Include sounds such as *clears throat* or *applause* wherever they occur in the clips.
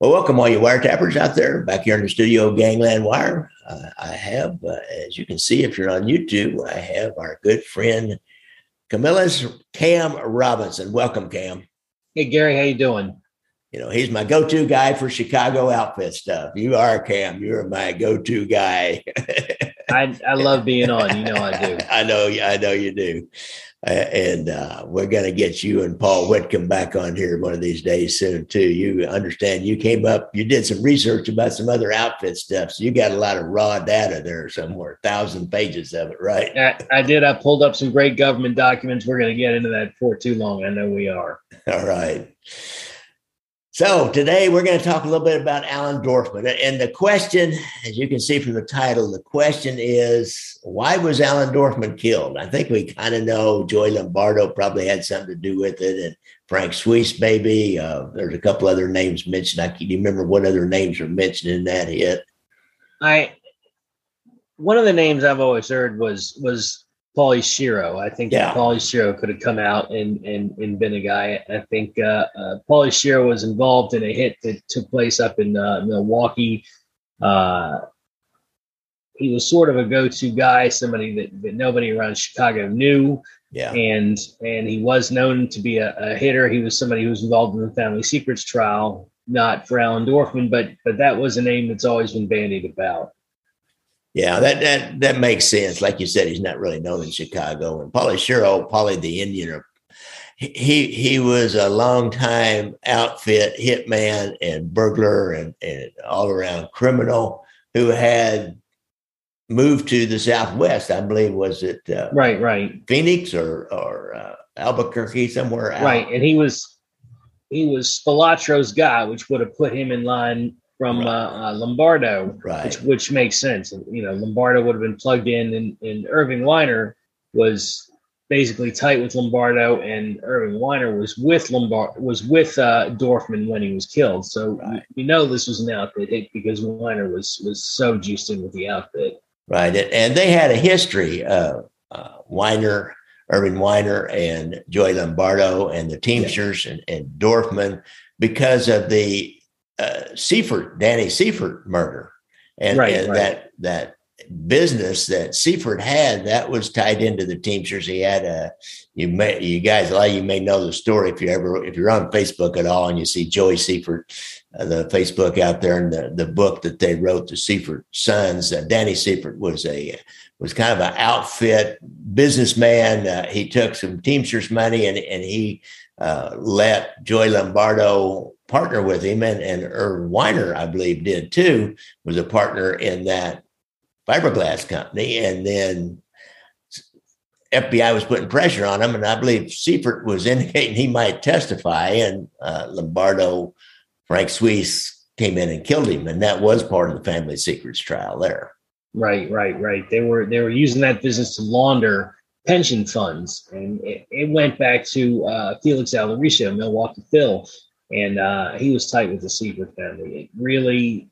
Well, welcome all you wiretappers out there back here in the studio, Gangland Wire. Uh, I have, uh, as you can see, if you're on YouTube, I have our good friend Camillus Cam Robinson. Welcome, Cam. Hey, Gary, how you doing? You know, he's my go-to guy for Chicago outfit stuff. You are Cam. You're my go-to guy. *laughs* I, I love being on. You know I do. *laughs* I know. I know you do. Uh, and uh, we're going to get you and Paul Whitcomb back on here one of these days soon too. You understand? You came up, you did some research about some other outfit stuff, so you got a lot of raw data there somewhere, thousand pages of it, right? I, I did. I pulled up some great government documents. We're going to get into that for too long. I know we are. All right. So today we're going to talk a little bit about Allen Dorfman. And the question, as you can see from the title, the question is why was Allen Dorfman killed? I think we kind of know Joey Lombardo probably had something to do with it, and Frank Schweihs, maybe. Uh, there's a couple other names mentioned. I can you remember what other names are mentioned in that hit. I one of the names I've always heard was was Paulie Schiro. I think yeah. Paulie Schiro could have come out and, and, and been a guy. I think uh, uh, Paulie Schiro was involved in a hit that took place up in uh, Milwaukee. Uh, he was sort of a go-to guy, somebody that, that nobody around Chicago knew. Yeah. And and he was known to be a, a hitter. He was somebody who was involved in the family secrets trial, not for Allen Dorfman, but but that was a name that's always been bandied about. Yeah, that that that makes sense. Like you said, he's not really known in Chicago. And Paulie Schiro, Paulie the Indian, he he was a long time outfit hitman and burglar and, and all around criminal who had moved to the Southwest. I believe was it uh, right, right, Phoenix or or uh, Albuquerque somewhere. Out. Right, and he was he was Spilotro's guy, which would have put him in line from right. uh, uh, Lombardo, right. which, which makes sense. You know, Lombardo would have been plugged in, and, and Irving Weiner was basically tight with Lombardo, and Irving Weiner was with Lombard was with uh, Dorfman when he was killed. So right. you know this was an outfit hit because Weiner was was so juiced in with the outfit. Right, and they had a history. Uh, uh, Weiner, Irving Weiner, and Joey Lombardo, and the Teamsters, yeah. and, and Dorfman because of the uh, Seifert, Danny Seifert murder, and, right, and right. that that business that Seifert had that was tied into the Teamsters. He had a you may you guys a lot of you may know the story if you ever if you're on Facebook at all and you see Joey Seifert, uh, the Facebook out there and the the book that they wrote the Seifert sons. Uh, Danny Seifert was a was kind of an outfit businessman. Uh, he took some Teamsters money and and he uh, let Joey Lombardo partner with him, and and Irv Weiner, I believe, did too. Was a partner in that fiberglass company, and then FBI was putting pressure on him, and I believe Seifert was indicating *laughs* he might testify, and uh, Lombardo, Frank Schweihs came in and killed him, and that was part of the family secrets trial there. Right, right, right. They were they were using that business to launder pension funds, and it, it went back to uh, Felix Alderisio, Milwaukee Phil, and uh, he was tight with the Seifert family. It really,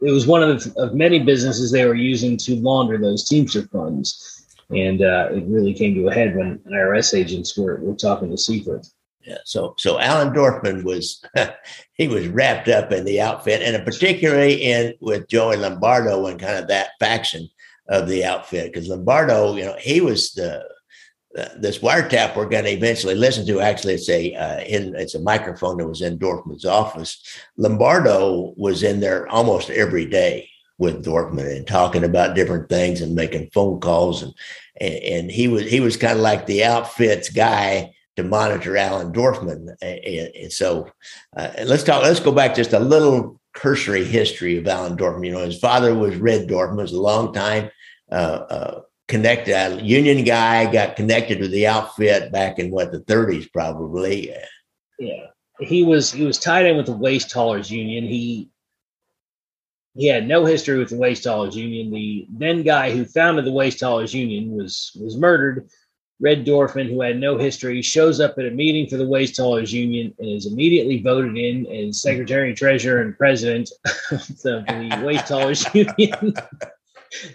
it was one of, the, of many businesses they were using to launder those Teamster funds, and uh, it really came to a head when IRS agents were, were talking to Seifert. Yeah, so so Allen Dorfman was *laughs* he was wrapped up in the outfit, and particularly in with Joey Lombardo and kind of that faction of the outfit because Lombardo, you know, he was the this wiretap we're going to eventually listen to. Actually, it's a uh, in it's a microphone that was in Dorfman's office. Lombardo was in there almost every day with Dorfman and talking about different things and making phone calls and and, and he was he was kind of like the outfits guy to monitor Allen Dorfman. And, and so uh, let's talk. Let's go back just a little cursory history of Allen Dorfman. You know, his father was Red Dorfman, was a long time. Uh, uh connected, a union guy got connected to the outfit back in what the 30s, probably. Yeah, he was he was tied in with the waste haulers union. He he had no history with the waste haulers union. The then guy who founded the waste haulers union was was murdered. Red Dorfman, who had no history, shows up at a meeting for the waste haulers union and is immediately voted in as secretary, treasurer, and president *laughs* of the waste haulers *laughs* union.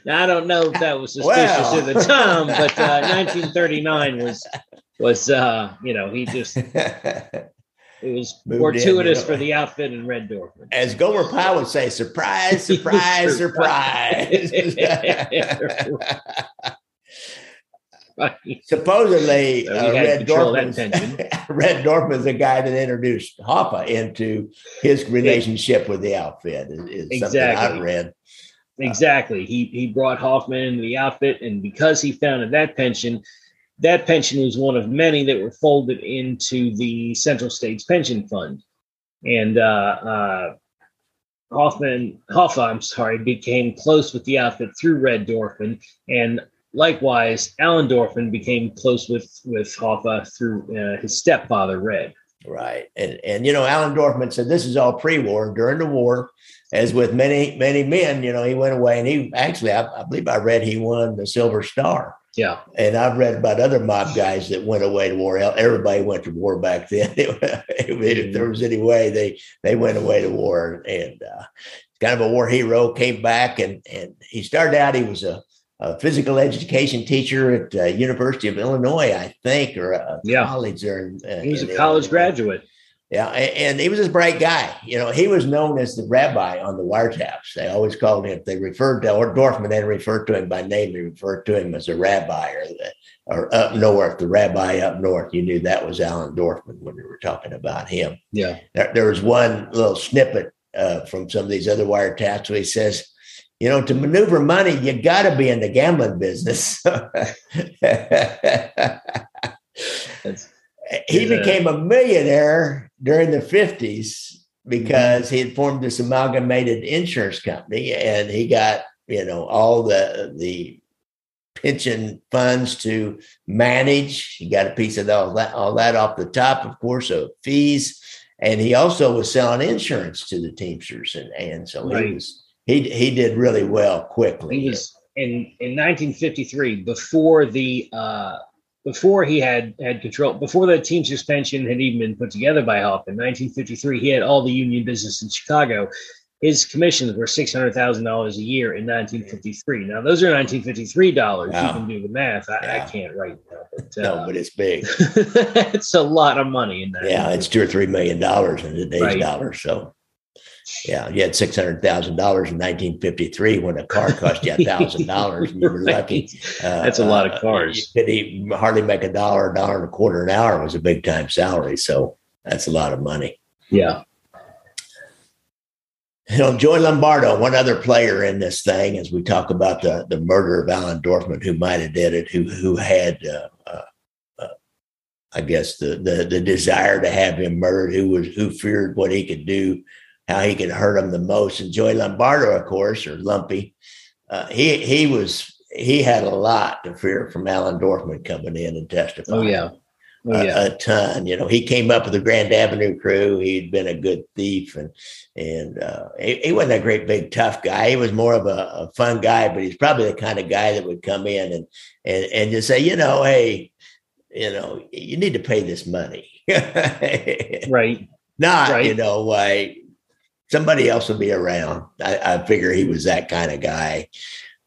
Now, I don't know if that was suspicious at the time, but uh, *laughs* 1939 was was uh, you know he just *laughs* it was Moved in, fortuitous you know. for the outfit and Red Dorfman. As Gomer Pyle would say, surprise, *laughs* surprise, surprise. Supposedly, So uh, Red Dorfman's. Red Dorfman's the guy that introduced Hoffa into his relationship with the outfit. Is, is something I've read. Exactly. He he brought Hoffman into the outfit, and because he founded that pension, that pension was one of many that were folded into the Central States Pension Fund. And uh, uh, Hoffman, Hoffa, I'm sorry, became close with the outfit through Red Dorfman, and likewise, Allen Dorfman became close with with Hoffa through uh, his stepfather, Red. Right. And and you know, Allen Dorfman said this is all pre-war. And during the war, as with many, many men, you know, he went away and he actually I, I believe I read he won the Silver Star. Yeah, And I've read about other mob guys that went away to war. Everybody went to war back then. *laughs* if there was any way, they they went away to war. And uh, kind of a war hero. Came back and and he started out. He was a, a physical education teacher at uh, University of Illinois, I think, or a Yeah. college there. In, uh, he was a college Illinois. graduate. Yeah, a- and he was a bright guy. You know, he was known as the rabbi on the wiretaps. They always called him. They referred to or Dorfman. They referred to him by name. They referred to him as a rabbi or the, or up north, the rabbi up north. You knew that was Allen Dorfman when we were talking about him. Yeah, There, there was one little snippet uh, from some of these other wiretaps where he says, "You know, to maneuver money, you got to be in the gambling business." *laughs* he became a millionaire during the 50s because he had formed this amalgamated insurance company and he got you know all the the pension funds to manage. He got a piece of all that all that off the top of course of fees. And he also was selling insurance to the teamsters and and so he was he he did really well quickly. He was in in 1953 before the uh before he had had control before the Teamsters pension had even been put together by Hoffman. 1953 he had all the union business in chicago. His commissions were $600000 a year in 1953 now those are 1953 dollars. You can do the math. I, I can't right now but no uh, but it's big. *laughs* it's a lot of money in that Yeah, it's two or three million dollars in today's Right. dollars. So, yeah, you had six hundred thousand dollars in nineteen fifty three when a car cost you a thousand dollars, and you were lucky. *laughs* Uh, That's a lot of uh, cars. You could hardly make a dollar, a dollar and a quarter an hour was a big time salary. So that's a lot of money. yeah You know, Joey Lombardo, one other player in this thing, as we talk about the the murder of Allen Dorfman, who might have did it, who who had, uh, uh, uh, I guess, the, the the desire to have him murdered, who was who feared what he could do, how he could hurt him the most. And Joey Lombardo, of course, or Lumpy, uh, he he was he had a lot to fear from Allen Dorfman coming in and testifying oh yeah oh a, yeah a ton. You know, he came up with the Grand Avenue crew. He'd been a good thief, and and uh, he, he wasn't a great big tough guy. He was more of a, a fun guy, but he's probably the kind of guy that would come in and and and just say, you know, hey, you know, you need to pay this money. *laughs* right Not, Right. you know, why somebody else will be around. I, I figure he was that kind of guy.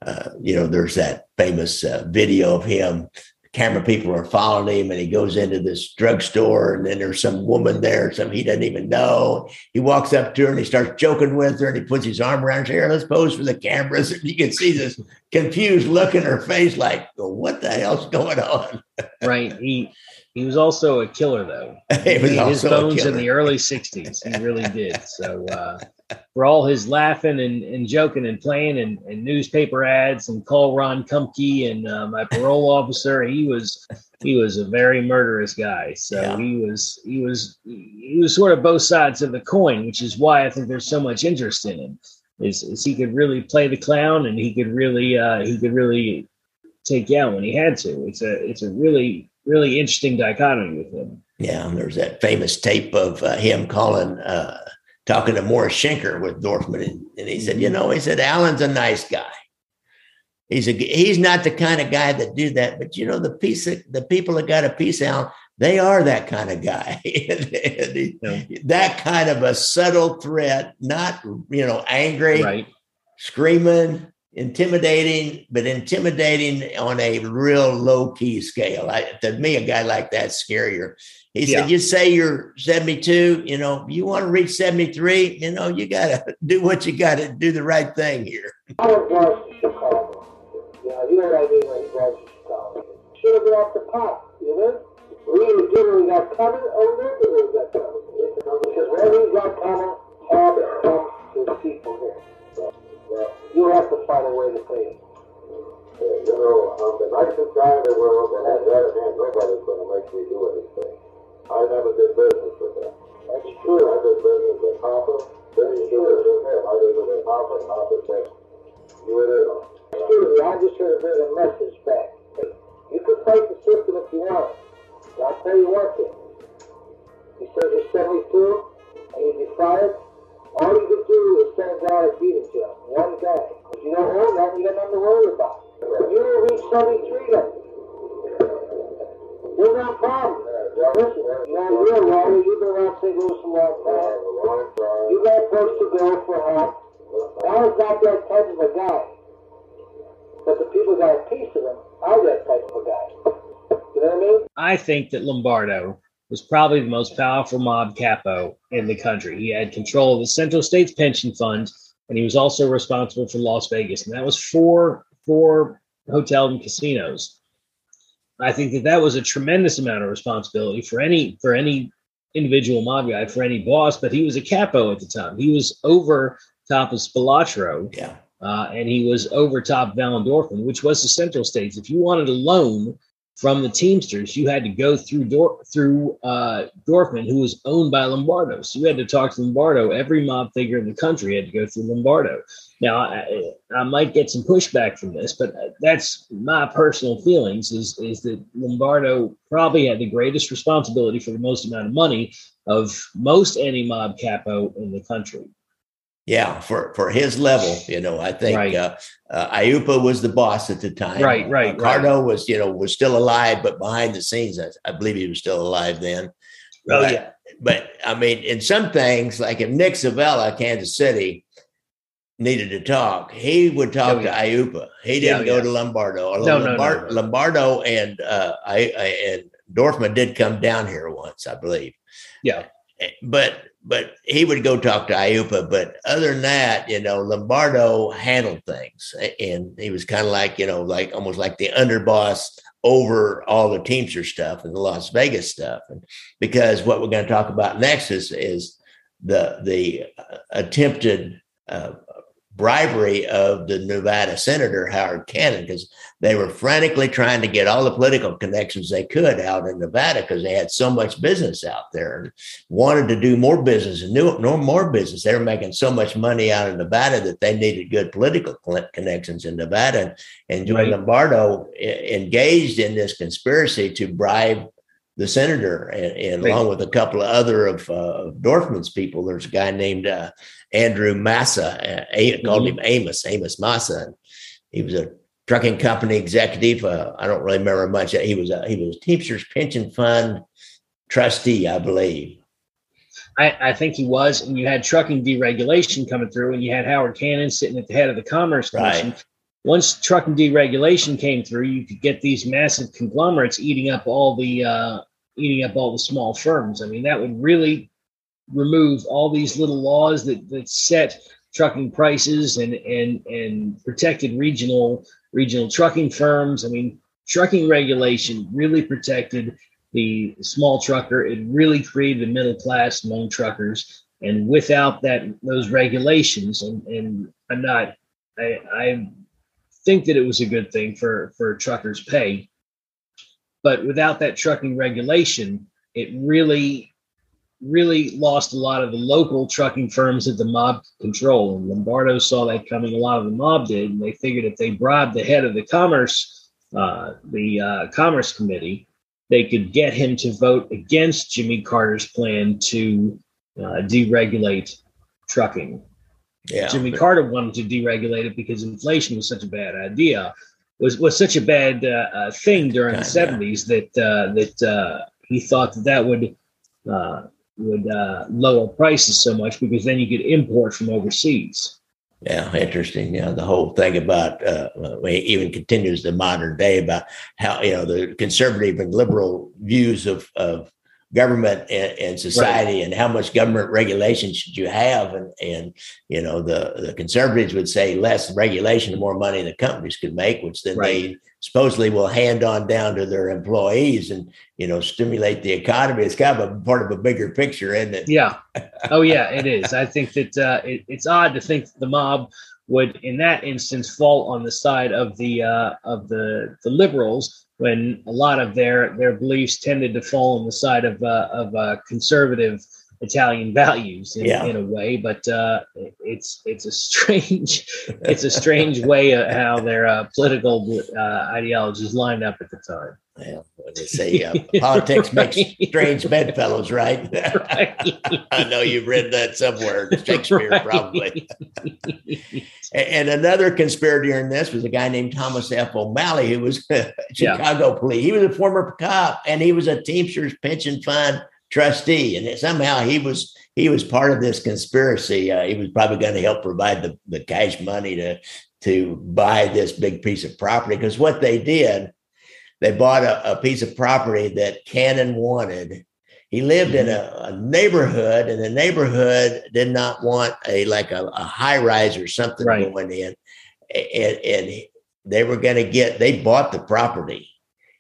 Uh, you know, there's that famous uh, video of him. Camera people are following him, and he goes into this drugstore, and then there's some woman there, some he doesn't even know. He walks up to her and he starts joking with her, and he puts his arm around her. Here, let's pose for the cameras. And you can see this confused look in her face, like, "What the hell's going on?" right he he was also a killer though. *laughs* He his bones in the early 60s he really did. So uh for all his laughing and, and joking and playing and, and newspaper ads and call ron Kumpke and uh, my parole officer he was he was a very murderous guy. So Yeah. he was he was he was sort of both sides of the coin which is why i think there's so much interest in him is, is he could really play the clown and he could really uh he could really take you out when he had to. It's a it's a really really interesting dichotomy with him Yeah, and there's that famous tape of uh, him calling, uh, talking to Morris Shenker with Dorfman, and, and he said, "You know, he said Allen's a nice guy. He's a he's not the kind of guy that do that, but you know, the piece of, the people that got a piece Allen, they are that kind of guy. *laughs* He- Yeah. That kind of a subtle threat, not you know, angry, right screaming, intimidating, but intimidating on a real low key scale. I, to me, a guy like that's scarier. He said, "You say you're 72. You know, you want to reach 73. You know, you got to *laughs* do what you got to do the right thing here." I was to Chicago. Yeah, you know what I mean when he drives to Chicago. Should have been off the pot, you know. We either did what we got coming, or we didn't do what we got coming. Because whatever we got coming, have it come to the people here. You have to find a way to pay it. Yeah, you know, I'm the nicest guy in the world, and the other hand, nobody's going to make me do anything. I never did business with them. That's true. I did business with Hoffa. Then he did business with him. I did it with Hoffa, and Hoffa said, you it is. Excuse me, I just heard a bit of a message back. You can fight the system if you want. But I'll tell you one thing. You said you're 72 and you defiant. All you can do is send a guy to beat job. One guy. If you don't own that, you got nothing to worry about. You will reach 73 then. There's no problem. Listen, now you're a lawyer. You've been around St. Louis a long time. You got folks to go for help. I was not that type of a guy. But the people got a piece of him. I'm that type of a guy. You know what I mean? I think that Lombardo was probably the most powerful mob capo in the country. He had control of the Central States Pension Fund, and he was also responsible for Las Vegas, and that was four four hotels and casinos. I think that that was a tremendous amount of responsibility for any for any individual mob guy, for any boss. But he was a capo at the time. He was over top of Spilotro, yeah, uh, and he was over top Valendorfen, which was the Central States. If you wanted a loan from the Teamsters, you had to go through Dor- through uh, Dorfman, who was owned by Lombardo. So you had to talk to Lombardo. Every mob figure in the country had to go through Lombardo. Now, I, I might get some pushback from this, but that's my personal feelings. Is is that Lombardo probably had the greatest responsibility for the most amount of money of most any mob capo in the country. Yeah, for for his level, you know, I think right. uh, uh, Aiuppa was the boss at the time. Right, right. Uh, Cardo right. was, you know, was still alive, but behind the scenes, I, I believe he was still alive then. Oh but, yeah. But I mean, in some things, like if Nick Civella, Kansas City, needed to talk, he would talk oh, yeah. to Aiuppa. He didn't yeah, go yeah. to Lombardo. No, no, no, no, Lombardo and uh, I, I and Dorfman did come down here once, I believe. Yeah. But but he would go talk to Aiuppa. But other than that, you know, Lombardo handled things, and he was kind of like you know, like almost like the underboss over all the Teamster stuff and the Las Vegas stuff. And because what we're going to talk about next is is the the uh, attempted uh, bribery of the Nevada Senator Howard Cannon because they were frantically trying to get all the political connections they could out in Nevada because they had so much business out there and wanted to do more business and knew no more business. They were making so much money out of Nevada that they needed good political connections in Nevada. And Joey right. Lombardo engaged in this conspiracy to bribe the senator and, and along with a couple of other of uh, Dorfman's people. There's a guy named uh, Andrew Massa, uh, called mm-hmm. him Amos, Amos Massa. He was a trucking company executive. Uh, I don't really remember much. He was a, he was Teamsters pension fund trustee, I believe. I, I, think he was, and you had trucking deregulation coming through, and you had Howard Cannon sitting at the head of the Commerce Commission. Right. Once trucking deregulation came through, you could get these massive conglomerates eating up all the uh, eating up all the small firms. I mean, that would really remove all these little laws that that set trucking prices and and and protected regional regional trucking firms. I mean, trucking regulation really protected the small trucker. It really created a middle class among truckers. And without that, those regulations, and, and I'm not, I, I think that it was a good thing for for truckers' pay. But without that trucking regulation, it really really lost a lot of the local trucking firms that the mob control. And Lombardo saw that coming. A lot of the mob did, and they figured if they bribed the head of the commerce, uh, the uh, commerce committee, they could get him to vote against Jimmy Carter's plan to uh, deregulate trucking. Yeah, Jimmy but- Carter wanted to deregulate it because inflation was such a bad idea. Was, was such a bad uh, uh, thing during the seventies that uh, that he thought that that would uh, would uh, lower prices so much because then you could import from overseas. Yeah, interesting. Yeah, the whole thing about uh, even continues the modern day about how you know the conservative and liberal views of of government and, and society right. and how much government regulation should you have? And and you know the the conservatives would say less regulation the more money the companies could make which then right. they supposedly will hand on down to their employees and you know stimulate the economy. It's kind of a part of a bigger picture isn't it? Yeah. *laughs* Oh yeah it is. I think that uh, it, it's odd to think the mob would in that instance fall on the side of the uh, of the the liberals when a lot of their their beliefs tended to fall on the side of uh, of uh, conservative Italian *laughs* values in, yeah. in a way, but uh, it's it's a strange *laughs* it's a strange way of how their uh, political uh, ideologies lined up at the time. Yeah, when they say uh, politics *laughs* makes strange bedfellows, right? right? I know you've read that somewhere, Shakespeare right. probably. and another conspirator in this was a guy named Thomas F. O'Malley, who was a Chicago yeah. police. He was a former cop, and he was a Teamsters pension fund trustee, and somehow he was he was part of this conspiracy. Uh, he was probably going to help provide the, the cash money to to buy this big piece of property because what they did they bought a, a piece of property that Cannon wanted. He lived in mm-hmm. a, a, neighborhood, and the neighborhood did not want a like a, a high rise or something right. going in, and, and they were going to get. They bought the property,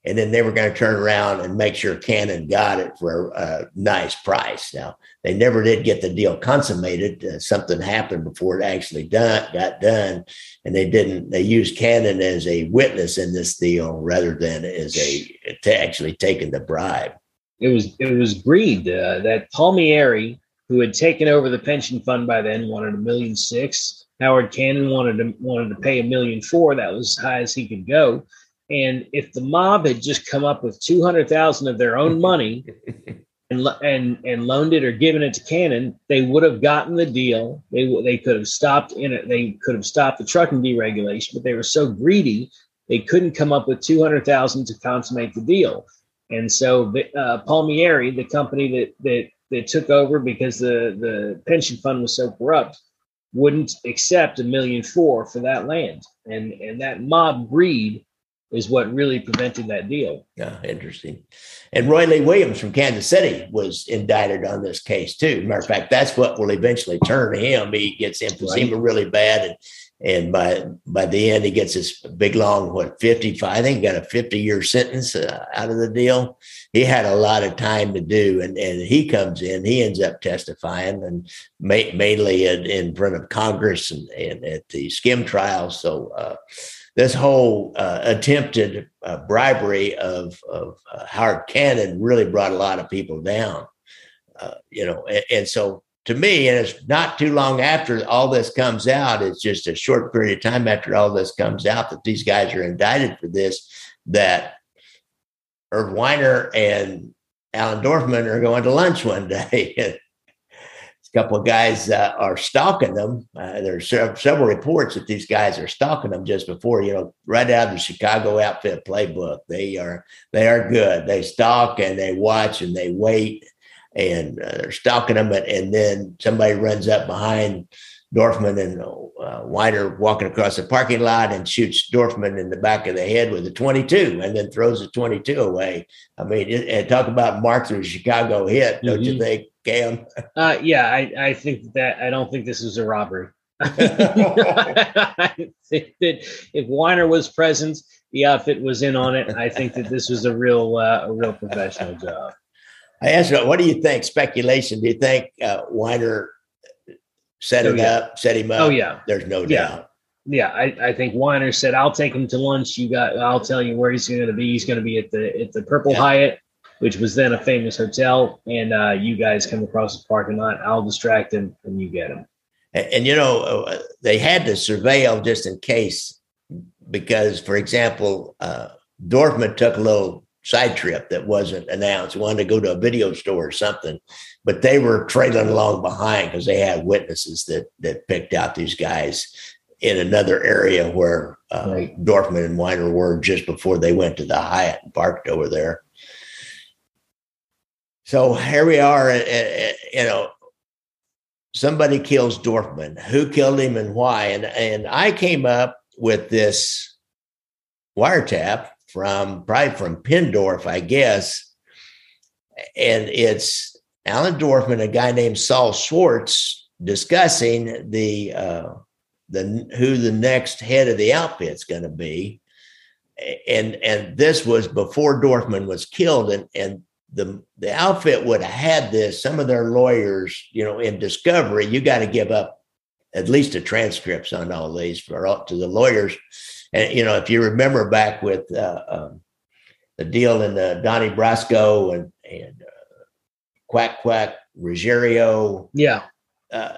and then they were going to turn around and make sure Cannon got it for a, nice price. Now they never did get the deal consummated. Uh, something happened before it actually done got done, and they didn't. They used Cannon as a witness in this deal rather than as a to actually taking the bribe. It was it was greed uh, that Palmieri, who had taken over the pension fund by then, wanted a million six. Howard Cannon wanted to wanted to pay a million four. That was as high as he could go and if the mob had just come up with 200,000 of their own money *laughs* and, and, and loaned it or given it to Cannon, they would have gotten the deal. They, they could have stopped in it. They could have stopped the trucking deregulation, but they were so greedy, they couldn't come up with 200,000 to consummate the deal. And so uh, Palmieri, the company that, that, that took over because the, the pension fund was so corrupt, wouldn't accept a million four for that land. And, and that mob greed is what really prevented that deal. Yeah, interesting. And Roy Lee Williams from Kansas City was indicted on this case too. Matter of fact, that's what will eventually turn him. He gets emphysema right. really bad, and and by by the end, he gets this big long what fifty five. I think he got a fifty year sentence uh, out of the deal. He had a lot of time to do, and and he comes in. He ends up testifying, and ma- mainly in, in, front of Congress and, and at the Skim trial. So. Uh, this whole uh, attempted uh, bribery of, of uh, Howard Cannon really brought a lot of people down. Uh, you know, and, and, so to me, and it's not too long after all this comes out, it's just a short period of time after all this comes out that these guys are indicted for this, that Irv Weiner and Allen Dorfman are going to lunch one *laughs* day. Couple of guys uh, are stalking them. Uh, there's several reports that these guys are stalking them just before, you know, right out of the Chicago outfit playbook. They are they are good. They stalk and they watch and they wait and uh, they're stalking them. And, and, then somebody runs up behind Dorfman and uh, Weiner walking across the parking lot and shoots Dorfman in the back of the head with a 22 and then throws the 22 away. I mean, it, and talk about mark through Chicago hit, don't mm-hmm. you think? Cam? Uh, yeah, I, I think that I don't think this was a robbery. *laughs* *laughs* I think that if Weiner was present, the outfit was in on it. I think that this was a real, uh, a real professional job. I asked you, what do you think? Speculation. Do you think uh, Weiner set oh, yeah. up, set him up? Oh yeah, there's no yeah. doubt. Yeah, I, I think Weiner said, "I'll take him to lunch. You got, I'll tell you where he's going to be. He's going to be at the at the Purple yeah. Hyatt which was then a famous hotel. And uh, you guys come across the parking lot. I'll distract him, and you get him. And, and you know, uh, they had to surveil just in case, because, for example, uh, Dorfman took a little side trip that wasn't announced. wanted to go to a video store or something, but they were trailing along behind because they had witnesses that that picked out these guys in another area where uh, right. Dorfman and Weiner were just before they went to the Hyatt and parked over there. So here we are, uh, uh, you know, somebody kills Dorfman. Who killed him and why? And and I came up with this wiretap from probably from Pendorf, I guess. And it's Allen Dorfman, a guy named Saul Schwartz, discussing the uh, the who the next head of the outfit's going to be. And and this was before Dorfman was killed, and and the the outfit would have had this. Some of their lawyers, you know, in discovery, you got to give up at least the transcripts on all these for to the lawyers. And you know, if you remember back with uh, um, the deal in the Donnie Brasco and and uh, Quack Quack Ruggiero, yeah, uh,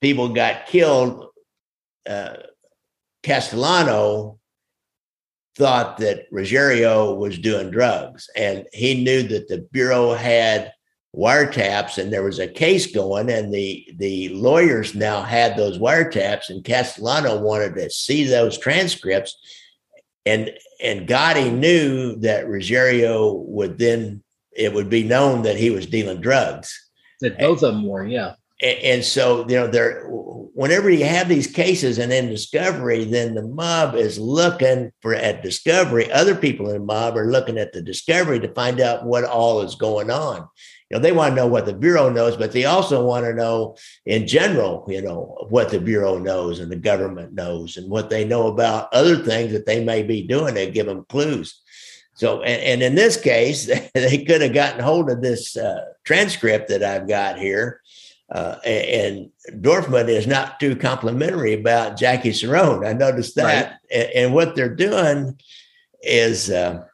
people got killed. Uh, Castellano thought that Ruggiero was doing drugs, and he knew that the bureau had wiretaps, and there was a case going, and the the lawyers now had those wiretaps, and Castellano wanted to see those transcripts, and and Gotti knew that Ruggiero would then it would be known that he was dealing drugs. That both of them were, yeah and so you know there whenever you have these cases and then discovery then the mob is looking for at discovery. Other people in the mob are looking at the discovery to find out what all is going on. You know they want to know what the bureau knows but they also want to know in general you know what the bureau knows and the government knows and what they know about other things that they may be doing to give them clues. So and, and in this case *laughs* they could have gotten hold of this uh, transcript that i've got here uh, and, Dorfman is not too complimentary about Jackie Cerrone. I noticed that. Right. And, and, what they're doing is, uh,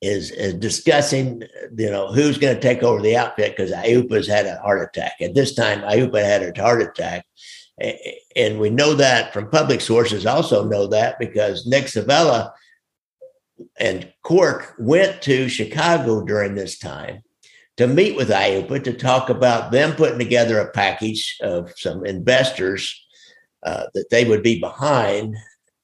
is is discussing, you know, who's going to take over the outfit because Aiuppa's had a heart attack. At this time, Aiuppa had a heart attack. And we know that from public sources, also know that because Nick Civella and Cork went to Chicago during this time to meet with Aiuppa to talk about them putting together a package of some investors uh, that they would be behind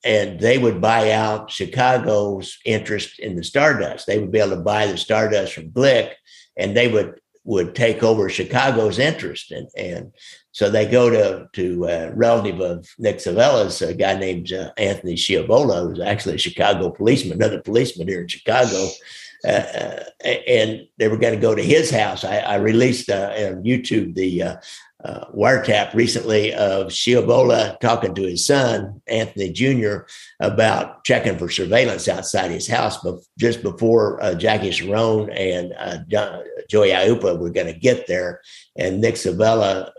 and they would buy out Chicago's interest in the Stardust. They would be able to buy the Stardust from Glick and they would would take over Chicago's interest. And, and so they go to to a relative of Nick Civella's, a guy named uh, Anthony Chiavola, who's actually a Chicago policeman, another policeman here in Chicago. Uh, and they were going to go to his house. I, I released uh, on YouTube the uh, uh, wiretap recently of Chiavola talking to his son, Anthony Jr., about checking for surveillance outside his house but just before uh, Jackie Cerrone and uh, Joey Aiuppa were going to get there. And Nick Civella,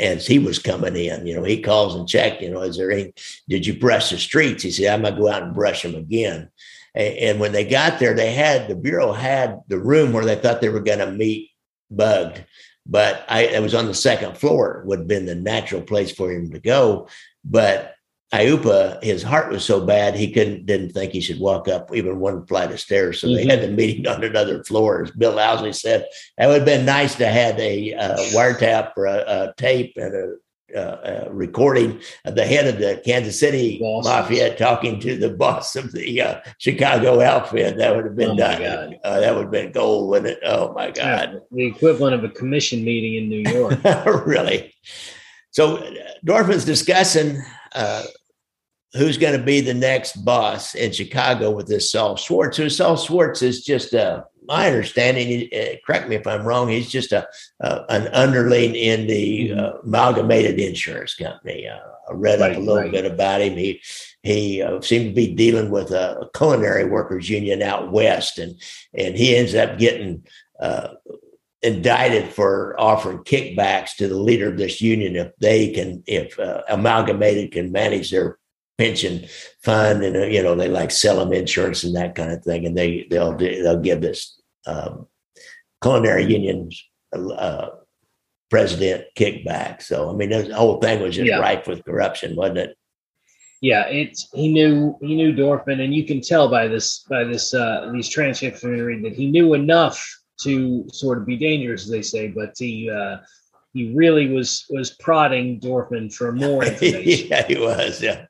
as he was coming in, you know, he calls and checked, you know, is there any, did you brush the streets? He said, I'm going to go out and brush them again. And when they got there, they had the bureau had the room where they thought they were going to meet bugged, but I it was on the second floor. Would have been the natural place for him to go. But Aiuppa, his heart was so bad he couldn't didn't think he should walk up even one flight of stairs. So mm-hmm. they had the meeting on another floor. As Bill Ouseley said, that would have been nice to have a uh, wiretap or a, a tape and a uh, uh, recording the head of the Kansas City boss. Mafia talking to the boss of the uh, Chicago outfit. That would have been oh done. Uh, that would have been gold, wouldn't it? Oh my God. Yeah, the equivalent of a commission meeting in New York. *laughs* really? So Dorfman's discussing uh, who's going to be the next boss in Chicago with this Saul Schwartz. Who Saul Schwartz is just a my understanding, uh, correct me if I'm wrong, he's just a, an underling in the mm-hmm. uh, amalgamated insurance company. Uh, I read right, up a little right. bit about him. He he uh, seemed to be dealing with a culinary workers union out west, and and he ends up getting uh, indicted for offering kickbacks to the leader of this union if they can if uh, amalgamated can manage their pension fund and you know they like sell them insurance and that kind of thing and they they'll they'll give this um, culinary unions uh, president kickback so i mean the whole thing was just yeah. rife with corruption wasn't it yeah it's he knew he knew dorfman and you can tell by this by this uh these transcripts that he knew enough to sort of be dangerous as they say but he uh he really was was prodding Dorfman for more *laughs* information. yeah, he was. Yeah.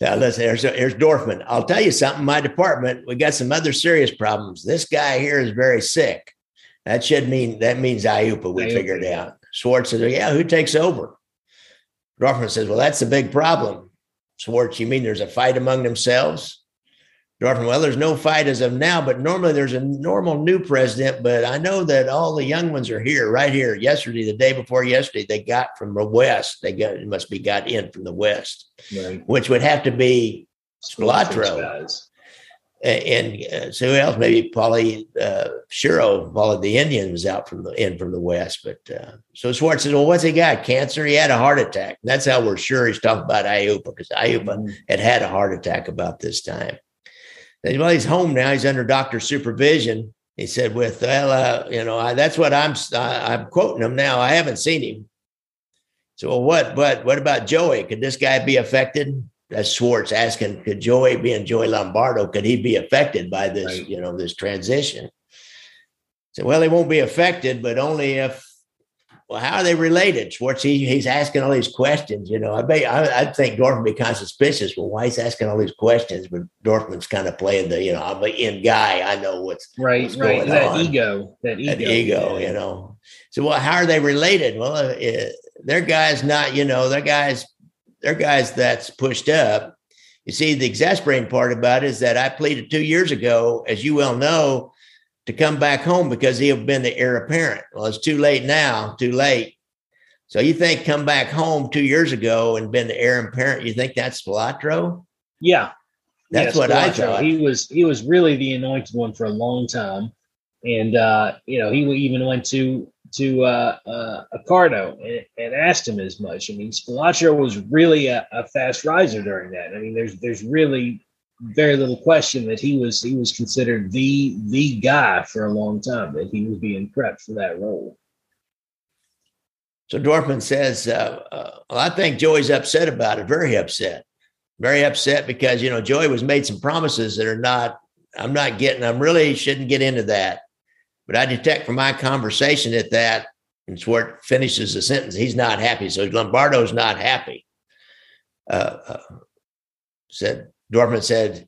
Now listen, here's, here's Dorfman. I'll tell you something. My department, we got some other serious problems. This guy here is very sick. That should mean that means Aiuppa. We Aiuppa. figured out. Schwartz says, Yeah, who takes over? Dorfman says, Well, that's the big problem. Schwartz, you mean there's a fight among themselves? Dorfman, well, there's no fight as of now, but normally there's a normal new president. But I know that all the young ones are here, right here. Yesterday, the day before yesterday, they got from the west. They got it must be got in from the west, Right. which would have to be Spilotro. And uh, so who else? Maybe Paulie uh, Schiro, Paulie the Indians out from the in from the west. But uh, so Schwartz says, "Well, what's he got? Cancer? He had a heart attack." And that's how we're sure he's talking about Aiuppa because Aiuppa Mhm. had had a heart attack about this time. Well, he's home now. He's under doctor supervision. He said, "With well, uh, you know, I, that's what I'm. I, I'm quoting him now. I haven't seen him. So, well, what? But what about Joey? Could this guy be affected?" That's Schwartz asking, "Could Joey, being Joey Lombardo, could he be affected by this? Right. You know, this transition?" So, well, he won't be affected, but only if. Well, how are they related? Schwartz, he, he's asking all these questions. You know, I bet I, I think Dorfman would be kind of suspicious. Well, why he's asking all these questions? But Dorfman's kind of playing the, you know, I'm an in guy. I know what's Right, what's right. That on. ego, that ego, an ego, yeah. you know. So, well, how are they related? Well, uh, uh, they're guys not, you know, they're guys, they're guys that's pushed up. You see, the exasperating part about it is that I pleaded two years ago, as you well know, to come back home because he had been the heir apparent. Well, it's too late now, too late. So you think come back home two years ago and been the heir apparent? You think that's Spilotro? Yeah, That's Yes, what I thought. He was he was really the anointed one for a long time, and uh, you know he even went to to uh, uh, Accardo and, and asked him as much. I mean, Spilotro was really a, a fast riser during that. I mean, there's there's really very little question that he was he was considered the the guy for a long time that he was being prepped for that role. So Dorfman says, uh, uh, well, I think Joey's upset about it, very upset, very upset because, you know, Joey was made some promises that are not, I'm not getting, I'm really shouldn't get into that. But I detect from my conversation at that, and Schwartz finishes the sentence, he's not happy. So Lombardo's not happy. Uh, uh, said, Dorfman said,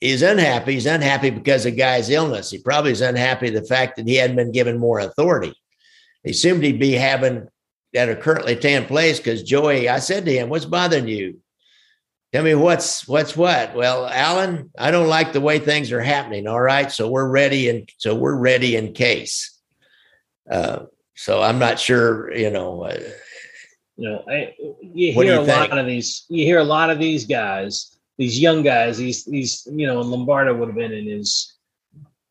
he's unhappy. He's unhappy because of guy's illness. He probably is unhappy the fact that he hadn't been given more authority. He seemed to be having that are currently taking place because Joey, I said to him, What's bothering you? Tell me what's what's what. Well, Allen, I don't like the way things are happening. All right. So we're ready and so we're ready in case. Uh, so I'm not sure, you know, uh, You know, I, you hear you a think? lot of these. You hear a lot of these guys, these young guys. These these you know, Lombardo would have been in his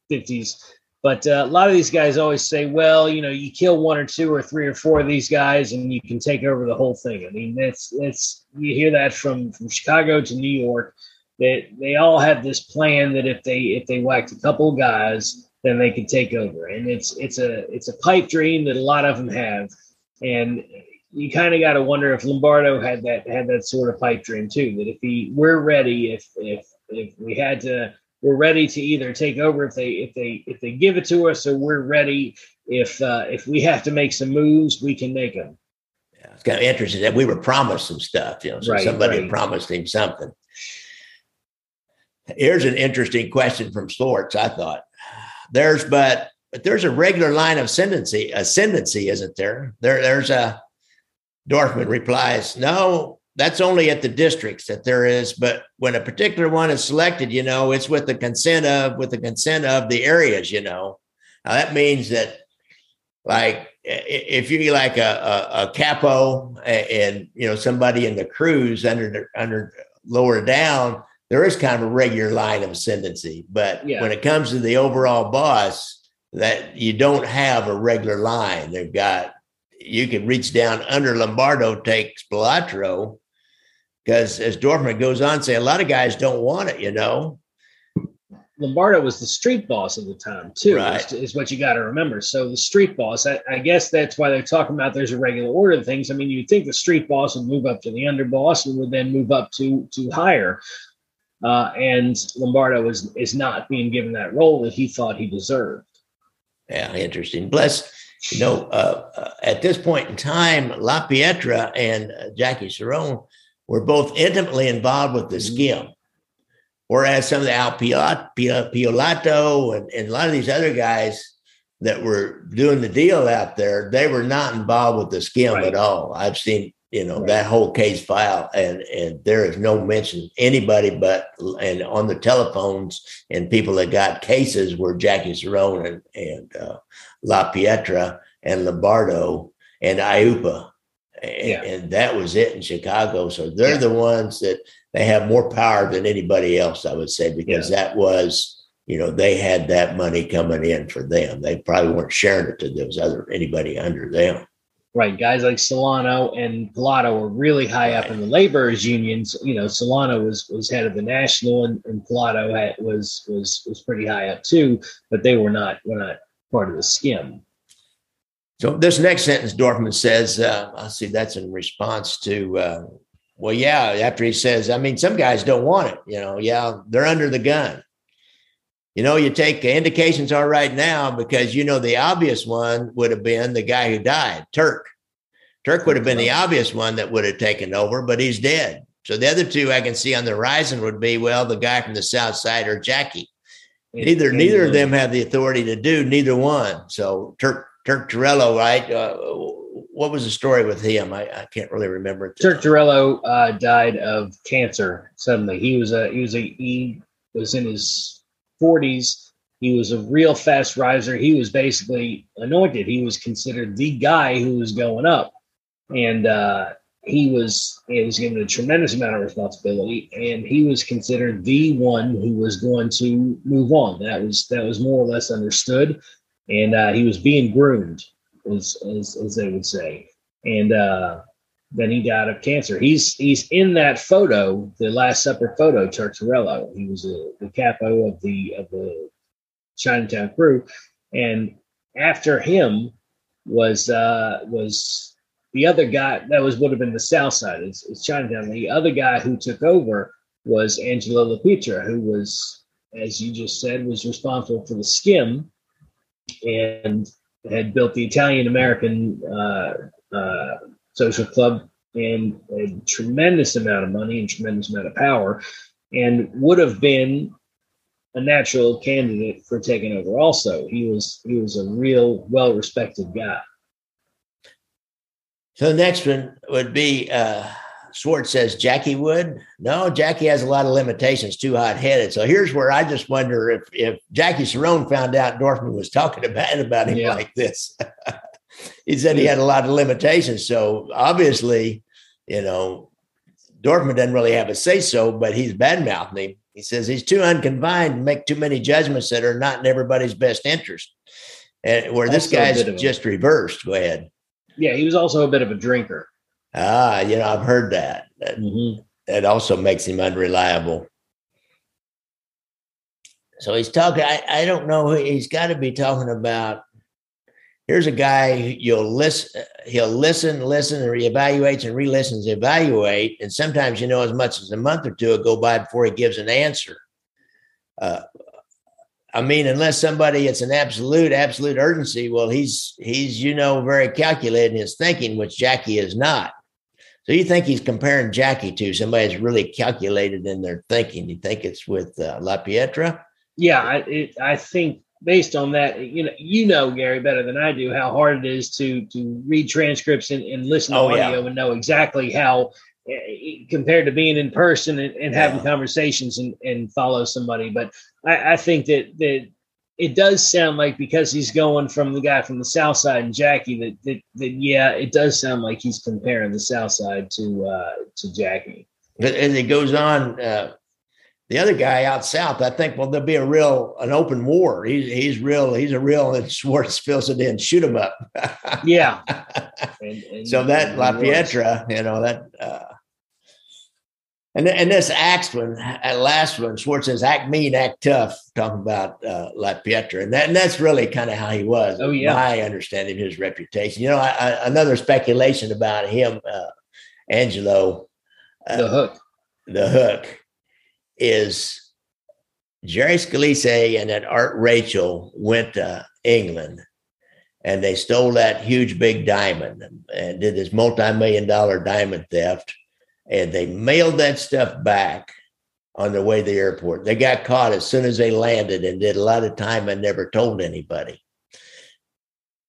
fifties, but uh, a lot of these guys always say, "Well, you know, you kill one or two or three or four of these guys, and you can take over the whole thing." I mean, that's that's you hear that from from Chicago to New York. That they all have this plan that if they if they whacked a couple of guys, then they could take over, and it's it's a it's a pipe dream that a lot of them have, and you kind of got to wonder if Lombardo had that had that sort of pipe dream too. That if he we're ready, if if if we had to, we're ready to either take over if they if they if they give it to us, or we're ready if uh, if we have to make some moves, we can make them. yeah, it's kind of interesting that we were promised some stuff, you know, so Right, somebody right. promised him something. Here's an interesting question from Schwartz, I thought. There's but but there's a regular line of ascendancy, ascendancy, isn't there? There there's a Dorfman replies, No, that's only at the districts that there is, but when a particular one is selected, you know, it's with the consent of with the consent of the areas, you know. Now that means that like if you like a, a, a capo and you know somebody in the cruise under under lower down, there is kind of a regular line of ascendancy. But Yeah. when it comes to the overall boss, that you don't have a regular line. They've got you can reach down under Lombardo, take Spilotro, because as Dorfman goes on, say a lot of guys don't want it, you know. Lombardo was the street boss at the time too. Right. Is, is what you got to remember. So the street boss, I, I guess that's why they're talking about there's a regular order of things. I mean, you'd think the street boss would move up to the underboss and would then move up to to higher. Uh, and Lombardo is is not being given that role that he thought he deserved. Yeah, interesting. Bless, you know, uh, uh, at this point in time, La Pietra and uh, Jackie Cerrone were both intimately involved with the Mhm. skim. Whereas some of the Al Pilotto and, and a lot of these other guys, that were doing the deal out there, they were not involved with the skim Right. at all. I've seen, you know, Right. that whole case file and and there is no mention anybody but and on the telephones and people that got cases were Jackie Cerrone and, and uh, La Pietra and Lombardo and Aiuppa. And, Yeah. and that was it in Chicago. So they're Yeah. the ones that they have more power than anybody else, I would say, because that was, you know, they had that money coming in for them. They probably weren't sharing it to those other anybody under them. Right, guys like Solano and Pilotto were really high up in the laborers unions. You know, Solano was was head of the national, and, and Pilotto had, was was was pretty high up too. But they were not were not part of the skin. So this next sentence, Dorfman says, uh, I see that's in response to, uh, well, yeah, after he says, I mean, some guys don't want it, you know, yeah, they're under the gun. You know, you take indications are right now because you know the obvious one would have been the guy who died, Turk. Turk would have been the obvious one that would have taken over, but he's dead. So the other two I can see on the horizon would be well, the guy from the south side or Jackie. Neither neither of them have the authority to do neither one. So Turk Turk Torello, right? Uh, what was the story with him? I, I can't really remember. Turk Torello uh, died of cancer suddenly. He was a he was a he was in his forties. He was a real fast riser. He was basically anointed. He was considered the guy who was going up, and uh, he was he was given a tremendous amount of responsibility. And he was considered the one who was going to move on. That was that was more or less understood, and uh, he was being groomed, as as, as they would say. And uh, then he died of cancer. He's he's in that photo, the Last Supper photo, Turturello. He was a, the capo of the of the Chinatown crew, and after him was uh, was the other guy that was would have been the South Side. is, it's Chinatown. The other guy who took over was Angelo LaPietra, who was, as you just said, was responsible for the skim and had built the Italian American uh, uh, social club and a tremendous amount of money and tremendous amount of power, and would have been a natural candidate for taking over. Also, he was he was a real well respected guy. So the next one would be uh, Schwartz says Jackie Wood. No, Jackie has a lot of limitations, too hot headed. So here's where I just wonder if if Jackie Cerrone found out Dorfman was talking *laughs* about about him Yeah. like this. *laughs* he said he had a lot of limitations. So obviously, you know, Dorfman doesn't really have a say so, but he's bad mouthing him. He says he's too unconfined to make too many judgments that are not in everybody's best interest. And where this guy's just reversed. Go ahead. Yeah, he was also a bit of a drinker. Ah, you know, I've heard that. That, Mhm. that also makes him unreliable. So he's talking, I, I don't know, he's got to be talking about here's a guy you'll listen, he'll listen, listen, and reevaluates and re-listens, evaluate. And sometimes, you know, as much as a month or two will go by before he gives an answer. Uh, I mean, unless somebody it's an absolute, absolute urgency. Well, he's he's you know very calculated in his thinking, which Jackie is not. So you think he's comparing Jackie to somebody that's really calculated in their thinking? You think it's with uh, La Pietra? Yeah, I it, I think based on that, you know, you know Gary better than I do how hard it is to to read transcripts and, and listen to Oh, yeah. audio and know exactly how eh, compared to being in person and, and having Yeah. conversations and, and follow somebody. But I, I think that that it does sound like because he's going from the guy from the south side and Jackie that that, that yeah, it does sound like he's comparing the south side to uh to Jackie. But as it goes on, uh, the other guy out south, I think, well, there'll be a real an open war. He's he's real. He's a real. And *laughs* Schwartz fills it in. Shoot him up. *laughs* Yeah. *laughs* And, and- so that La. Pietra, you know that. Uh, and and this axe one, last one, Schwartz says, "Act mean, act tough." Talking about uh, La Pietra, and that and that's really kind of how he was. Oh, yeah. my understanding of his reputation. You know, I, I, another speculation about him, uh, Angelo, uh, the hook. the hook is Jerry Scalise and that Art Rachel went to England and they stole that huge big diamond and did this multi-million dollar diamond theft and they mailed that stuff back on their way to the airport. They got caught as soon as they landed and did a lot of time and never told anybody.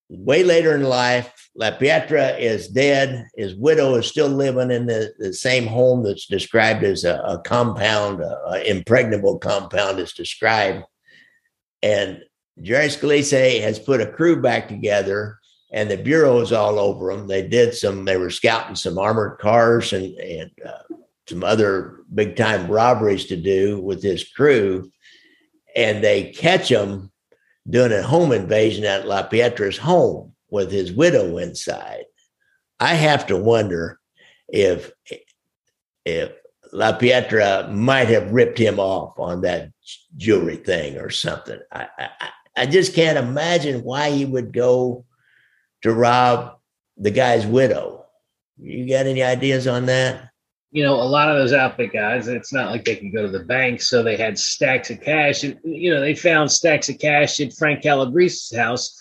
way later in life, La Pietra is dead. His widow is still living in the, the same home that's described as a, a compound, an impregnable compound is described. And Jerry Scalise has put a crew back together and the bureau is all over them. They did some, they were scouting some armored cars and, and uh, some other big time robberies to do with his crew. And they catch him doing a home invasion at La Pietra's home with his widow inside. I have to wonder if if La Pietra might have ripped him off on that jewelry thing or something. I, I, I just can't imagine why he would go to rob the guy's widow. You got any ideas on that? You know, a lot of those outfit guys, it's not like they could go to the bank, so they had stacks of cash. And, you know, they found stacks of cash at Frank Calabrese's house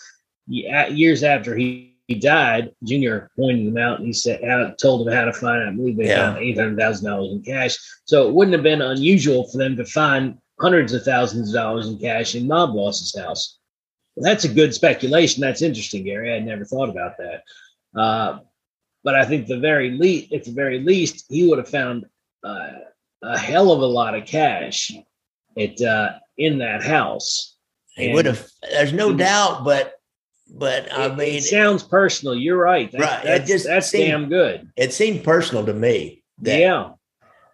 years after he, he died. Junior pointed them out and he said, out, told them how to find it. I believe they yeah. found $800,000 in cash. So it wouldn't have been unusual for them to find hundreds of thousands of dollars in cash in mob boss's house. That's a good speculation. That's interesting, Gary. I never thought about that. Uh, but I think the very least, at the very least, he would have found uh, a hell of a lot of cash at uh, in that house. He and would have. There's no doubt, but but I it, mean, it sounds personal. You're right. That, right. That's, just that's seemed, damn good. It seemed personal to me. That, yeah.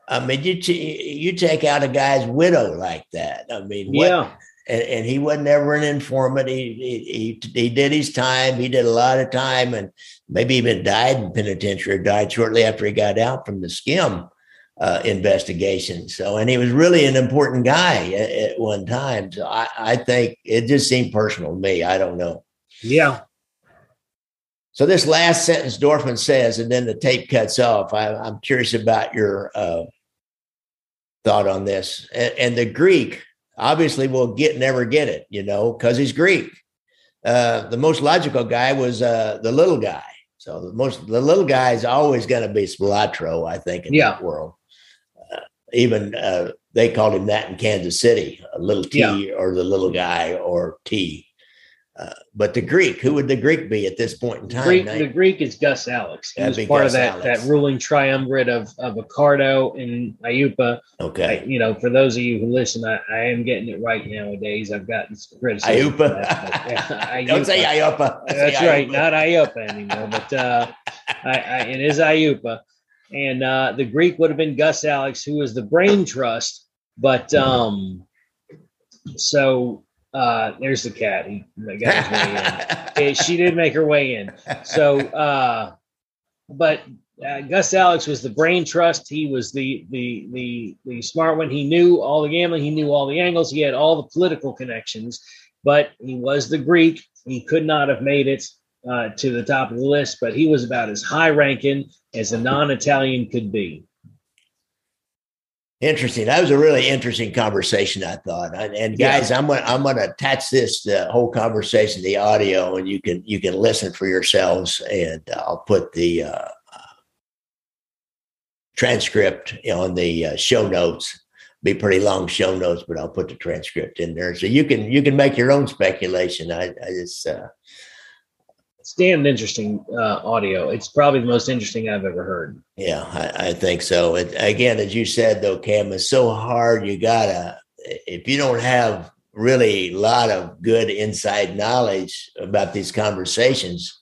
I mean, you t- you take out a guy's widow like that. I mean, what, yeah and, and he wasn't ever an informant. He, he, he did his time. He did a lot of time, and maybe even died in penitentiary. Died shortly after he got out from the skim uh, investigation. So, and he was really an important guy at, at one time. So, I, I think it just seemed personal to me. I don't know. Yeah. So this last sentence Dorfman says, and then the tape cuts off. I, am curious about your uh, thought on this. And, and the Greek obviously will get never get it, you know, because he's Greek. Uh, the most logical guy was uh, the little guy. So the most the little guy is always going to be Spilotro, I think, in yeah. that world. Uh, even uh, they called him that in Kansas City, a little T yeah. or the little guy or T. Uh, but the Greek, who would the Greek be at this point in time? Greek, the Greek is Gus Alex. He was part Gus of that, that ruling triumvirate of, of Accardo and Aiuppa. Okay. I, you know, for those of you who listen, I, I am getting it right nowadays. I've gotten some criticism. Aiuppa. yeah, *laughs* Don't say Aiuppa. That's say right. Not Aiuppa anymore, but uh, I, I, it is Aiuppa. And uh, the Greek would have been Gus Alex, who was the brain trust. But um, so uh, there's the cat. He got his way in. she did make her way in. So, uh, but uh, Gus Alex was the brain trust. He was the the the the smart one. He knew all the gambling. He knew all the angles. He had all the political connections. But he was the Greek. He could not have made it uh, to the top of the list. But he was about as high ranking as a non-Italian could be. Interesting. That was a really interesting conversation. I thought, and guys, yeah. I'm gonna I'm gonna attach this the whole conversation, the audio, and you can you can listen for yourselves. And I'll put the uh, transcript on the uh, show notes. Be pretty long show notes, but I'll put the transcript in there so you can you can make your own speculation. I, I just uh, it's damn interesting uh, audio. It's probably the most interesting I've ever heard. Yeah, I, I think so. It, again, as you said, though, Cam, it's so hard. You gotta if you don't have really a lot of good inside knowledge about these conversations,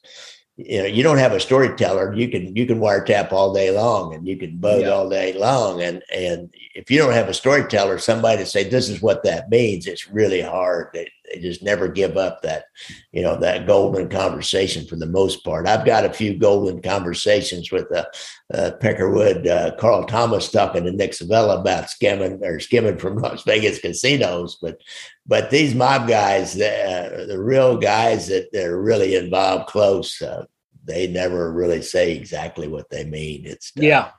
you know, you don't have a storyteller. You can you can wiretap all day long, and you can bug yeah. all day long, and and if you don't have a storyteller, somebody to say this is what that means, it's really hard. They, they just never give up that, you know, that golden conversation for the most part. I've got a few golden conversations with uh, uh, Peckerwood, uh, Carl Thomas talking to Nick Civella about skimming or skimming from Las Vegas casinos, but but these mob guys, the, the real guys that they're really involved close, uh, they never really say exactly what they mean. It's yeah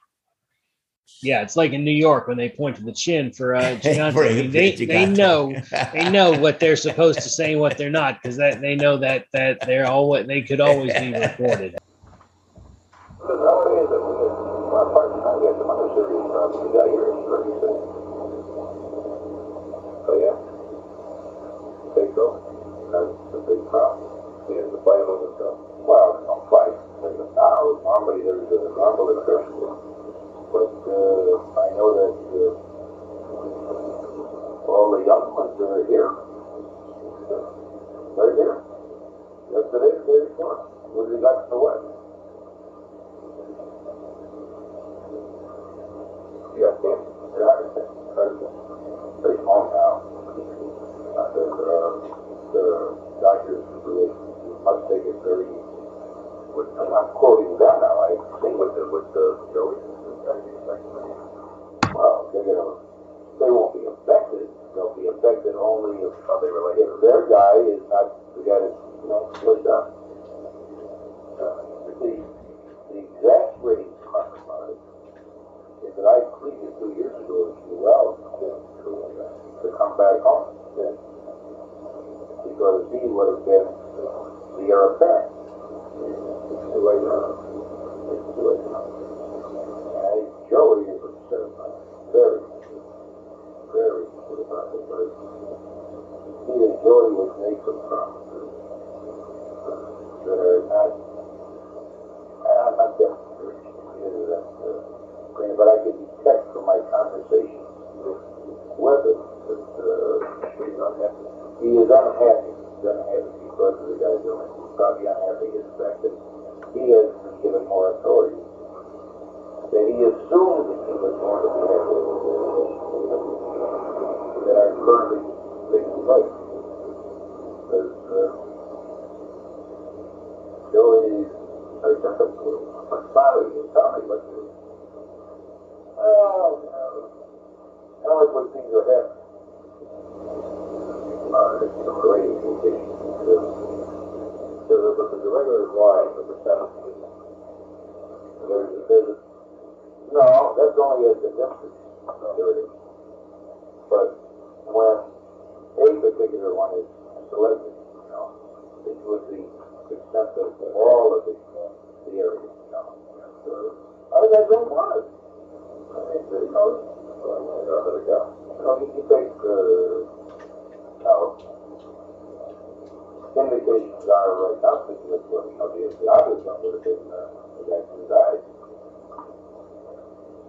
yeah, it's like in New York when they point to the chin for uh, *laughs* Gigante. they they know they know what they're supposed to say and what they're not because that they know that that they're all what they could always be recorded. *laughs* Wow, I'm fighting. I'm fighting. I'm fighting. I'm fighting. I'm fighting the uh, I know that uh, all the young ones that are here, they're here. Yesterday, the day before, with regards to what? Yeah, yeah, yeah, very small now. The, uh, the doctors must take it very, with, I'm quoting them now, I think with the, with the, Joey. Well, they're gonna, they won't be affected, they'll be affected only if, their guy is not, the guy you know, split up. Uh, the, about it is that I two years ago to well to, come back home. Yeah. Because he would have been the heir apparent. It's too late now. It's too late now. Joey is. Very, very. But he and Joey would make some promises that are not, I'm not demonstrating that, uh, but I could detect from my conversation with Weber that uh, he's unhappy. He is unhappy. He's unhappy because of the guy's illness. He's probably unhappy in the fact that he has been given more authority. That he assumed he was going to be that are currently taking place. Because uh, Joey, I think what father you tell me, but well, uh, I like when things are happening. Uh, it's some radio communication. So, the, the regular line, number seven, there's, there's, no, that's only as the distance. There. But when a particular one is selected, you know, it extent of the, the areas, you know. And, uh, I don't want it. I mean, you know, uh, there we go. You know, you, you take, uh, now, indications are right now, thinking of, you know, the, the obvious one would have been, uh, the guy who died.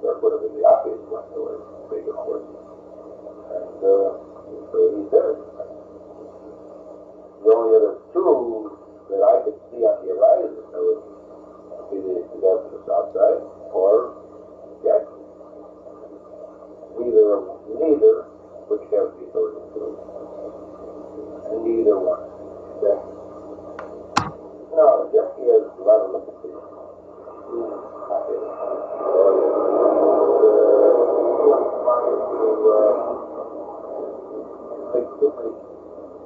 That would have been the obvious one, that would have taken over. And, uh, so he's dead. The only other two that I could see on the horizon would be the, the guy from the south side, or Jackson neither of neither which have the authority to do. And neither one. Okay? No, Jeffy has a lot of limitations. He's not able to uh, make too many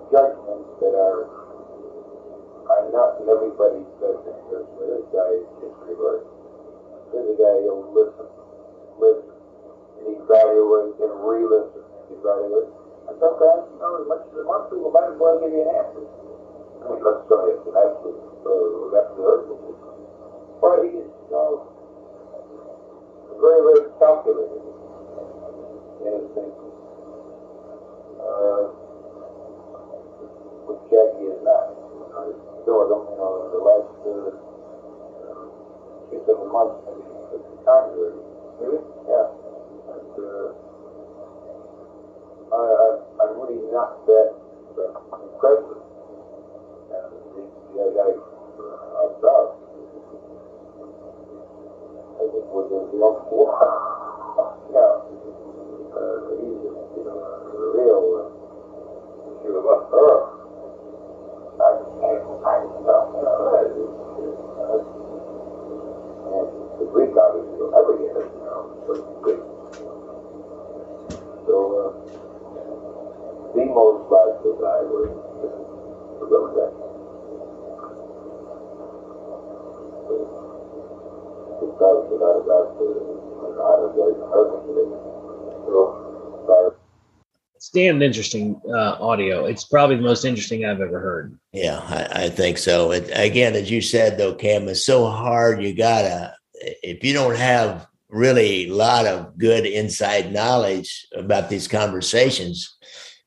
judgments that are are not in everybody's best interest. This guy is disregard. This is a guy who'll listen, listen, and evaluate and re-listen and evaluate. And sometimes, you know, as much as most people might as well give you an answer. I mean, let's say it's an absolute, uh, absolute urgency. But he's, you know, very, very calculated in his thinking. Uh, which Jackie is not. I still don't, you know, the last uh, contrary. Really? Yeah. And, uh, I, I, I'm really not that uh, impressive. And the, guy uh, out south, I think long war. yeah. Uh, he's, you know, a real, uh, shoot him up. Oh. I, I, I, no, no, that is, uh, and the Greek obviously will never get it, you know, so Greek. So, uh, the most logical guy was the Roman guy. It's obviously not about the, the island guys in American today. So, sorry. It's damn interesting uh, audio. It's probably the most interesting I've ever heard. Yeah, I, I think so. It, again, as you said, though, Cam, it's so hard. You gotta, if you don't have really a lot of good inside knowledge about these conversations,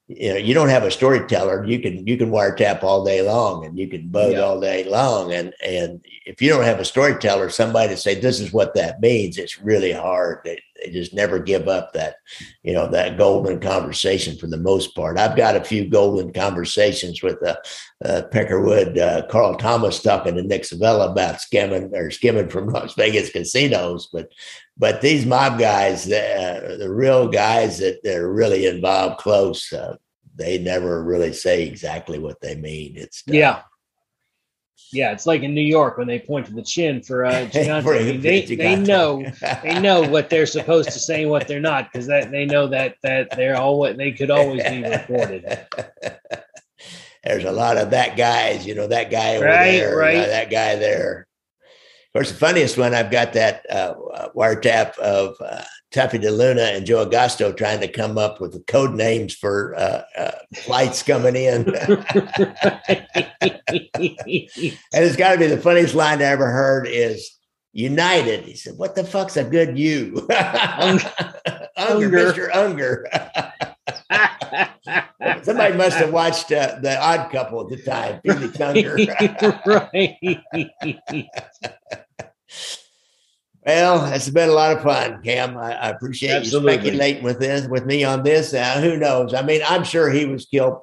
you know you don't have a storyteller. You can you can wiretap all day long and you can bug Yeah. all day long. And and if you don't have a storyteller somebody to say this is what that means it's really hard. They, they just never give up that you know that golden conversation for the most part. I've got a few golden conversations with uh, uh peckerwood uh, carl thomas talking to nick civella about skimming or skimming from las vegas casinos but but these mob guys, uh, the real guys that they're really involved close, uh, they never really say exactly what they mean. It's tough. Yeah. Yeah, it's like in New York when they point to the chin for uh, *laughs* Gigante. For- I mean, they, for they know *laughs* they know what they're supposed to say and what they're not because that they know that that they're all what they could always be recorded. *laughs* There's a lot of that guys, you know, that guy over Right, there, right. uh, that guy there. Of course, the funniest one, I've got that uh, uh, wiretap of uh, Tuffy DeLuna and Joe Agosto trying to come up with the code names for uh, uh, flights coming in. *laughs* And it's got to be the funniest line I ever heard is United. He said, What the fuck's a good you? *laughs* Unger, Unger. Mr. Unger. *laughs* *laughs* Somebody must have watched uh, The Odd Couple at the time, right. *laughs* well, it's been a lot of fun, Cam. I, I appreciate Absolutely. you speculating with this with me on this. Uh, who knows? I mean, I'm sure he was killed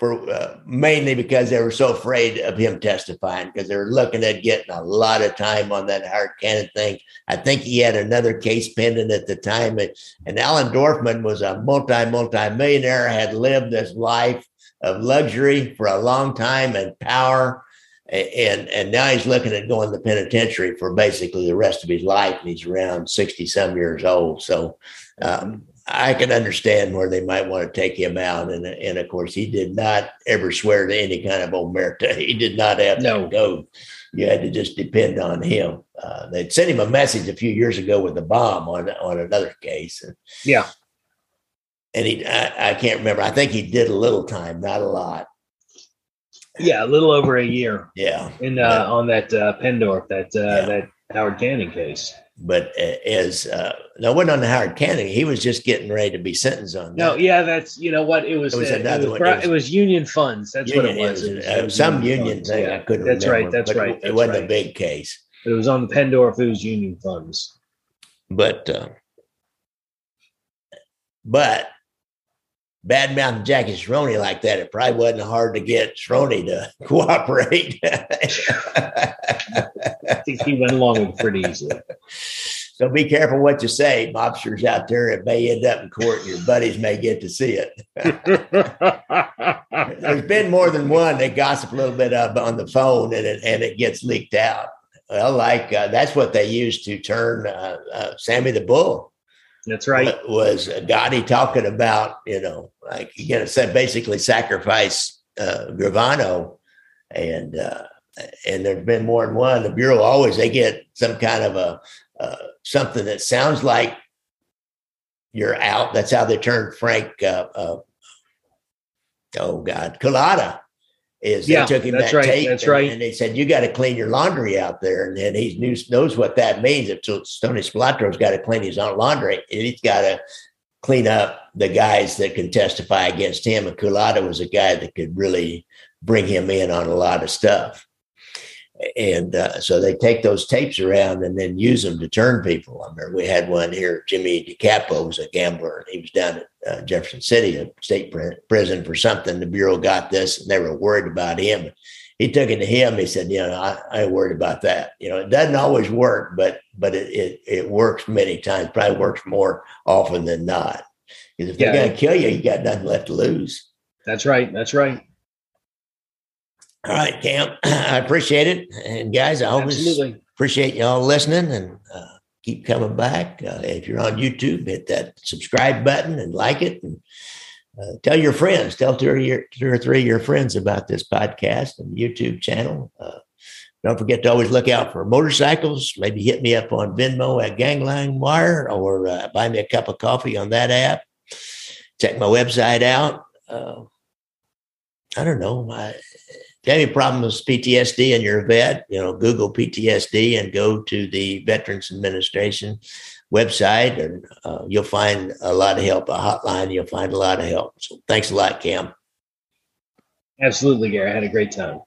for uh, mainly because they were so afraid of him testifying because they were looking at getting a lot of time on that Howard Cannon thing. I think he had another case pending at the time, and, and Allen Dorfman was a multi multi millionaire, had lived this life of luxury for a long time and power. And and now he's looking at going to the penitentiary for basically the rest of his life, and he's around sixty some years old. So um, I can understand where they might want to take him out. And, and of course, he did not ever swear to any kind of omerta. *laughs* He did not have No. that code. You had to just depend on him. Uh, they'd sent him a message a few years ago with a bomb on on another case, and, Yeah. and he I, I can't remember. I think he did a little time, not a lot. Yeah, a little over a year Yeah, in uh, on that uh, Pendorf, that uh, Yeah. that Howard Cannon case. But as uh, no, it wasn't on the Howard Cannon. He was just getting ready to be sentenced on. That. No, yeah, that's you know what it was. It was uh, another it, was one. It was- it was union funds. That's Union, what it was. it It was, uh, it was some union thing. yeah. I couldn't That's remember. right. That's right. It wasn't a big case. It was on the Pendorf. It was union funds. but uh, but bad mouthing Jackie Cerrone like that, it probably wasn't hard to get Cerrone to *laughs* cooperate. I think he went along with it pretty easily. so be careful what you say. Mobsters out there, it may end up in court, and your buddies may get to see it. *laughs* There's been more than one that gossip a little bit up on the phone, and it and it gets leaked out. Well, like uh, that's what they used to turn uh, uh, Sammy the Bull. That's right. was Gotti talking about, you know, like going to say basically sacrifice uh, Gravano. And, uh, and there's been more than one. The Bureau always, they get some kind of a, uh, something that sounds like you're out. That's how they turned Frank, uh, uh, oh God, Cullotta is Yeah, they took him that's that right, tape that's and, right. and they said you got to clean your laundry out there. And then he knew, knows what that means. If Tony Spilotro's got to clean his own laundry and he's got to clean up the guys that can testify against him. And Cullotta was a guy that could really bring him in on a lot of stuff and uh, so they take those tapes around and then use them to turn people. I remember we had one here. Jimmy DeCapo was a gambler, and he was down at uh, Jefferson City, a state pr- prison for something. The bureau got this, and they were worried about him. He took it to him. He said, "You know, I, I ain't worried about that. You know, it doesn't always work, but but it it, it works many times. Probably works more often than not. Because if they're going to kill you, you got nothing left to lose." That's right. That's right. All right, Cam. *clears throat* I appreciate it, and guys, I always appreciate y'all listening and uh, keep coming back. Uh, if you're on YouTube, hit that subscribe button and like it, and uh, tell your friends, tell two or, your, two or three of your friends about this podcast and YouTube channel. Uh, don't forget to always look out for motorcycles. Maybe hit me up on Venmo at Gangland Wire or uh, buy me a cup of coffee on that app. Check my website out. Uh, I don't know. I, if you have any problems with PTSD and you're a vet, you know, Google PTSD and go to the Veterans Administration website, and uh, you'll find a lot of help. A hotline, you'll find a lot of help. So thanks a lot, Cam. Absolutely, Gary. I had a great time.